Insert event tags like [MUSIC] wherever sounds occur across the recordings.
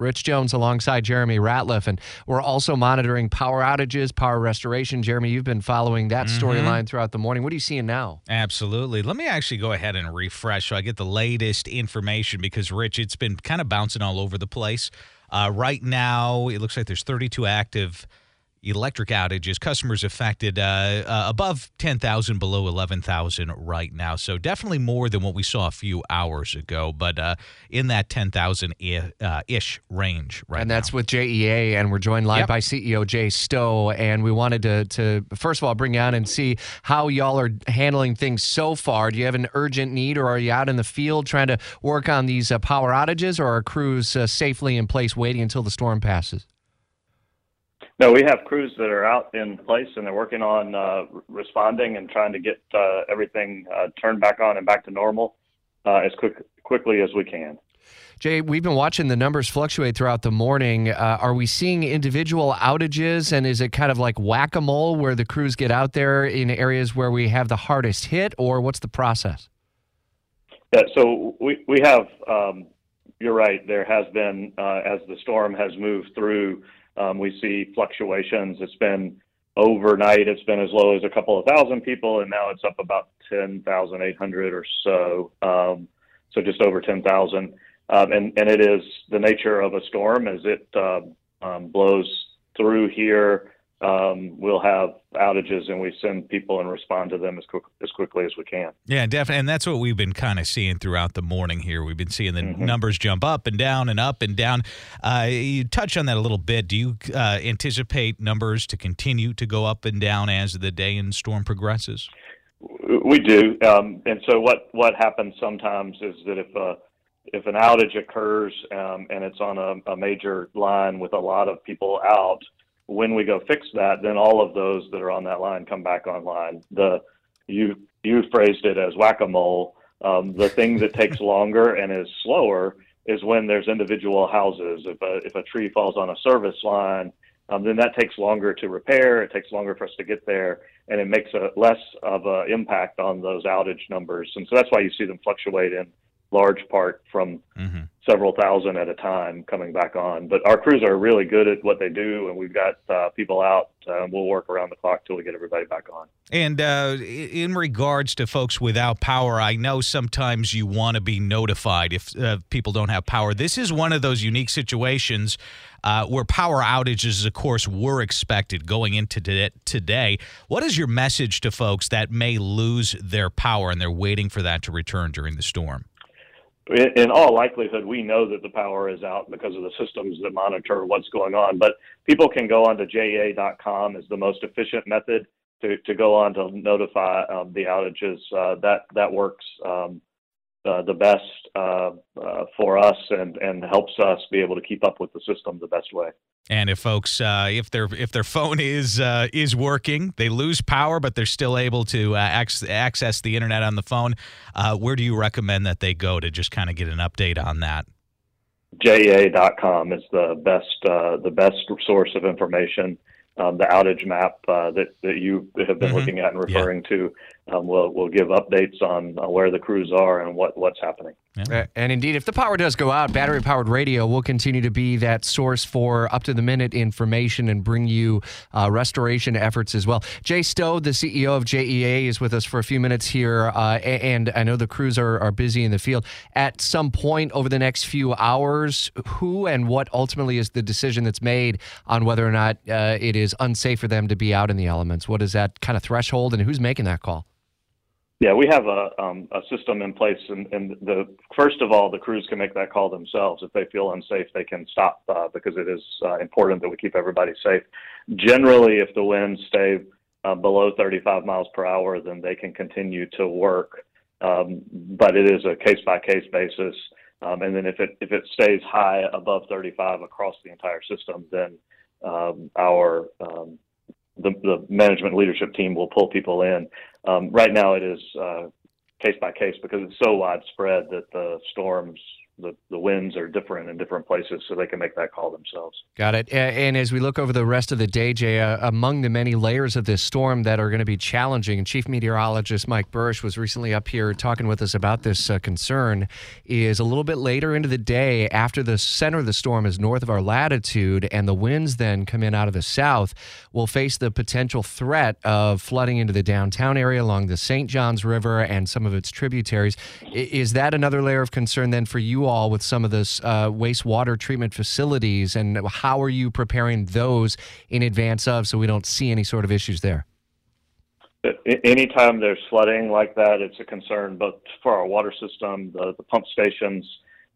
Rich Jones alongside Jeremy Ratliff. And we're also monitoring power outages, power restoration. Jeremy, you've been following that Mhm. storyline throughout the morning. What are you seeing now? Absolutely. Let me actually go ahead and refresh so I get the latest information because, Rich, it's been kind of bouncing all over the place. Uh, right now, it looks like there's 32 active electric outages. Customers affected uh, uh, above 10,000, below 11,000 right now. So definitely more than what we saw a few hours ago, but uh, in that 10,000 uh, ish range right and that's with JEA, and we're joined live Yep. by CEO Jay Stowe. And we wanted to, to, first of all, bring you on and see how y'all are handling things so far. Do you have an urgent need, or are you out in the field trying to work on these uh, power outages, or are crews uh, safely in place waiting until the storm passes? No, we have crews that are out in place and they're working on uh, responding and trying to get uh, everything uh, turned back on and back to normal uh, as quick quickly as we can. Jay, we've been watching the numbers fluctuate throughout the morning. Uh, are we seeing individual outages, and is it kind of like whack a mole where the crews get out there in areas where we have the hardest hit, or what's the process? Yeah, so we we have. Um, you're right. There has been uh, as the storm has moved through. Um, we see fluctuations. It's been overnight. It's been as low as a couple of thousand people, and now it's up about ten thousand eight hundred or so. Um, so just over ten thousand. Um, and and it is the nature of a storm as it um, blows through here. Um, we'll have outages, and we send people and respond to them as quick, as quickly as we can. Yeah, definitely. And that's what we've been kind of seeing throughout the morning here. We've been seeing the Mhm. numbers jump up and down and up and down. Uh, you touched on that a little bit. Do you uh, anticipate numbers to continue to go up and down as the day and storm progresses? We do, um, and so what what happens sometimes is that if a if an outage occurs um, and it's on a, a major line with a lot of people out, when we go fix that, then all of those that are on that line come back online. The you you phrased it as whack a mole. Um, the thing that takes [LAUGHS] longer and is slower is when there's individual houses. If a if a tree falls on a service line, um, then that takes longer to repair. It takes longer for us to get there, and it makes a less of an impact on those outage numbers. And so that's why you see them fluctuate in large part from Mm-hmm. Several thousand at a time coming back on. But our crews are really good at what they do, and we've got uh, people out. Uh, we'll work around the clock till we get everybody back on. And uh, in regards to folks without power, I know sometimes you want to be notified if uh, people don't have power. This is one of those unique situations uh, where power outages, of course, were expected going into today- today. What is your message to folks that may lose their power and they're waiting for that to return during the storm? In, all likelihood, we know that the power is out because of the systems that monitor what's going on. But people can go on to JEA.com is the most efficient method to, to go on to notify um, the outages. Uh, that that works um, uh, the best uh, uh, for us and, and helps us be able to keep up with the system the best way. And if folks, uh, if their if their phone is uh, is working, they lose power, but they're still able to uh, ac- access the internet on the phone. Uh, where do you recommend that they go to just kind of get an update on that? JEA.com is the best uh, the best source of information. Um, the outage map uh, that that you have been Mhm. looking at and referring to um, will will give updates on uh, where the crews are and what what's happening. Uh, And indeed, if the power does go out, battery powered radio will continue to be that source for up to the minute information and bring you uh, restoration efforts as well. Jay Stowe, the CEO of JEA, is with us for a few minutes here. Uh, and I know the crews are, are busy in the field. At some point over the next few hours, who and what ultimately is the decision that's made on whether or not uh, it is unsafe for them to be out in the elements? What is that kind of threshold, and who's making that call? Yeah, we have a um, a system in place, and, and the first of all, the crews can make that call themselves. If they feel unsafe, they can stop uh, because it is uh, important that we keep everybody safe. Generally, if the winds stay uh, below 35 miles per hour, then they can continue to work. Um, but it is a case by case basis. Um, and then if it if it stays high above 35 across the entire system, then um, our um, the, the management leadership team will pull people in. Um, right now, it is uh, case by case because it's so widespread that the storms the, the winds are different in different places, so they can make that call themselves. Got it. And as we look over the rest of the day, Jay, uh, among the many layers of this storm that are going to be challenging, and Chief Meteorologist Mike Buresh was recently up here talking with us about this uh, concern, is a little bit later into the day after the center of the storm is north of our latitude and the winds then come in out of the south, we'll face the potential threat of flooding into the downtown area along the St. Johns River and some of its tributaries. Is that another layer of concern then for you all with some of this uh, wastewater treatment facilities, and how are you preparing those in advance of so we don't see any sort of issues there? Anytime there's flooding like that, it's a concern but for our water system, the, the pump stations.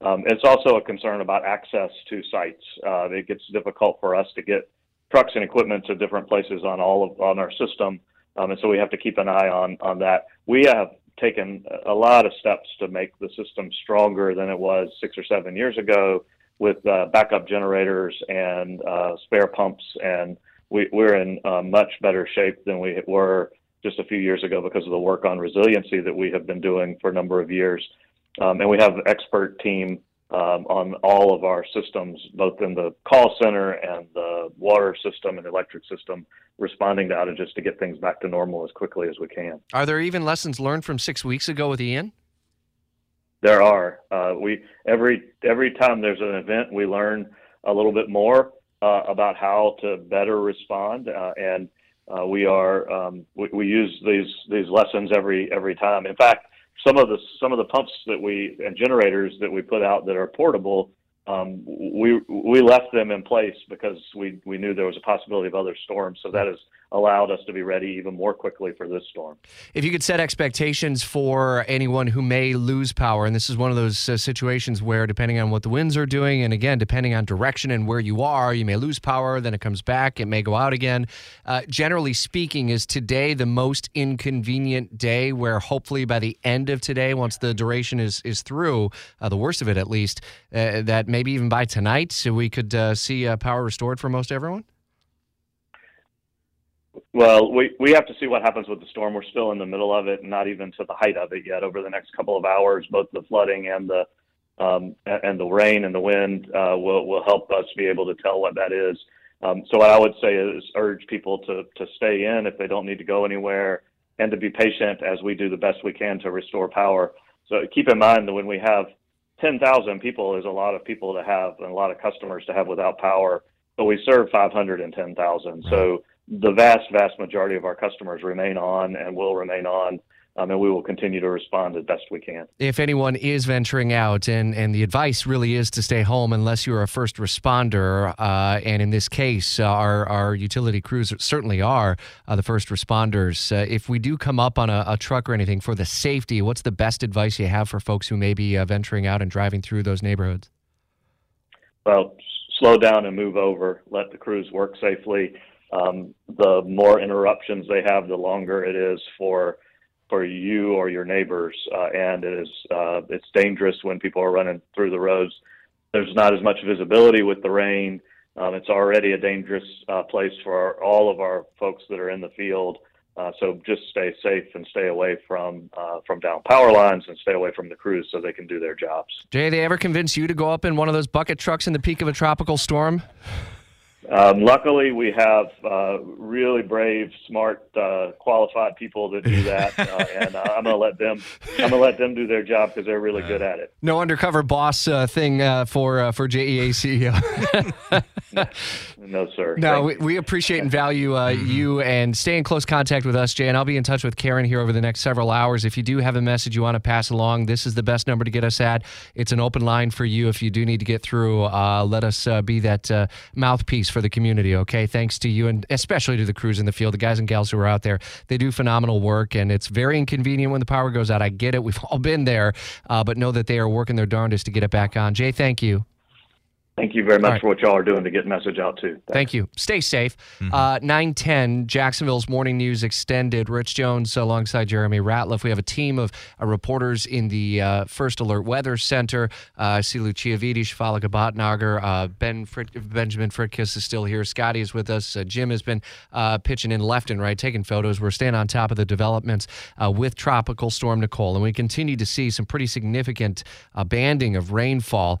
Um, it's also a concern about access to sites. Uh, it gets difficult for us to get trucks and equipment to different places on all of on our system, um, and so we have to keep an eye on on that. We have taken a lot of steps to make the system stronger than it was six or seven years ago with uh, backup generators and uh, spare pumps. And we, are in uh, much better shape than we were just a few years ago because of the work on resiliency that we have been doing for a number of years. Um, and we have an expert team um, on all of our systems, both in the call center and the water system and electric system, responding to outages to get things back to normal as quickly as we can. Are there even lessons learned from six weeks ago with Ian? There are. Uh, we every every time there's an event, we learn a little bit more uh, about how to better respond, uh, and uh, we are um, we, we use these these lessons every every time. In fact, some of the some of the pumps that we and generators that we put out that are portable, um, we we left them in place because we we knew there was a possibility of other storms. So that has allowed us to be ready even more quickly for this storm. If you could set expectations for anyone who may lose power, and this is one of those uh, situations where, depending on what the winds are doing, and again, depending on direction and where you are, you may lose power, then it comes back, it may go out again. Uh, generally speaking, is today the most inconvenient day where hopefully by the end of today, once the duration is, is through, uh, the worst of it at least, uh, that maybe even by tonight, we could uh, see uh, power restored for most everyone? Well, we, we have to see what happens with the storm. We're still in the middle of it, and not even to the height of it yet. Over the next couple of hours, both the flooding and the um, and the rain and the wind uh, will will help us be able to tell what that is. Um, so what I would say is urge people to to stay in if they don't need to go anywhere, and to be patient as we do the best we can to restore power. So keep in mind that when we have 10,000 people is a lot of people to have and a lot of customers to have without power, but we serve 510,000. Right. So the vast, vast majority of our customers remain on and will remain on. Um, and we will continue to respond as best we can. If anyone is venturing out, and, and the advice really is to stay home unless you're a first responder, uh, and in this case, uh, our, our utility crews certainly are uh, the first responders. Uh, if we do come up on a, a, truck or anything for the safety, what's the best advice you have for folks who may be uh, venturing out and driving through those neighborhoods? Well, slow down and move over. Let the crews work safely um, the more interruptions they have, the longer it is for for you or your neighbors, uh, and it is uh, it's dangerous when people are running through the roads. There's not as much visibility with the rain. Um, it's already a dangerous uh, place for our, all of our folks that are in the field. Uh, so just stay safe and stay away from uh, from down power lines and stay away from the crews so they can do their jobs. Jay, they ever convince you to go up in one of those bucket trucks in the peak of a tropical storm? Um, luckily, we have uh, really brave, smart, uh, qualified people that do that, uh, [LAUGHS] and uh, I'm gonna let them. I'm gonna let them do their job because they're really good at it. No undercover boss uh, thing uh, for for JEA CEO. [LAUGHS] no, sir. No, we, we, appreciate and value mm-hmm. you, and stay in close contact with us, Jay. And I'll be in touch with Karen here over the next several hours. If you do have a message you want to pass along, this is the best number to get us at. It's an open line for you. If you do need to get through, let us be that mouthpiece for the community, okay? Thanks to you and especially to the crews in the field, the guys and gals who are out there. They do phenomenal work, and it's very inconvenient when the power goes out. I get it. We've all been there, uh, but know that they are working their darndest to get it back on. Jay, thank you. Thank you very much right. for what y'all are doing to get message out too. Thanks. Thank you. Stay safe. Uh, 910, Jacksonville's Morning News Extended. Rich Jones alongside Jeremy Ratliff. We have a team of uh, reporters in the uh, First Alert Weather Center. Uh, I see Lucia Vitti, Shafala Gabatnagar, uh, ben Frit- Benjamin Fritkiss is still here. Scotty is with us. Uh, Jim has been uh, pitching in left and right, taking photos. We're staying on top of the developments uh, with Tropical Storm Nicole, and we continue to see some pretty significant uh, banding of rainfall.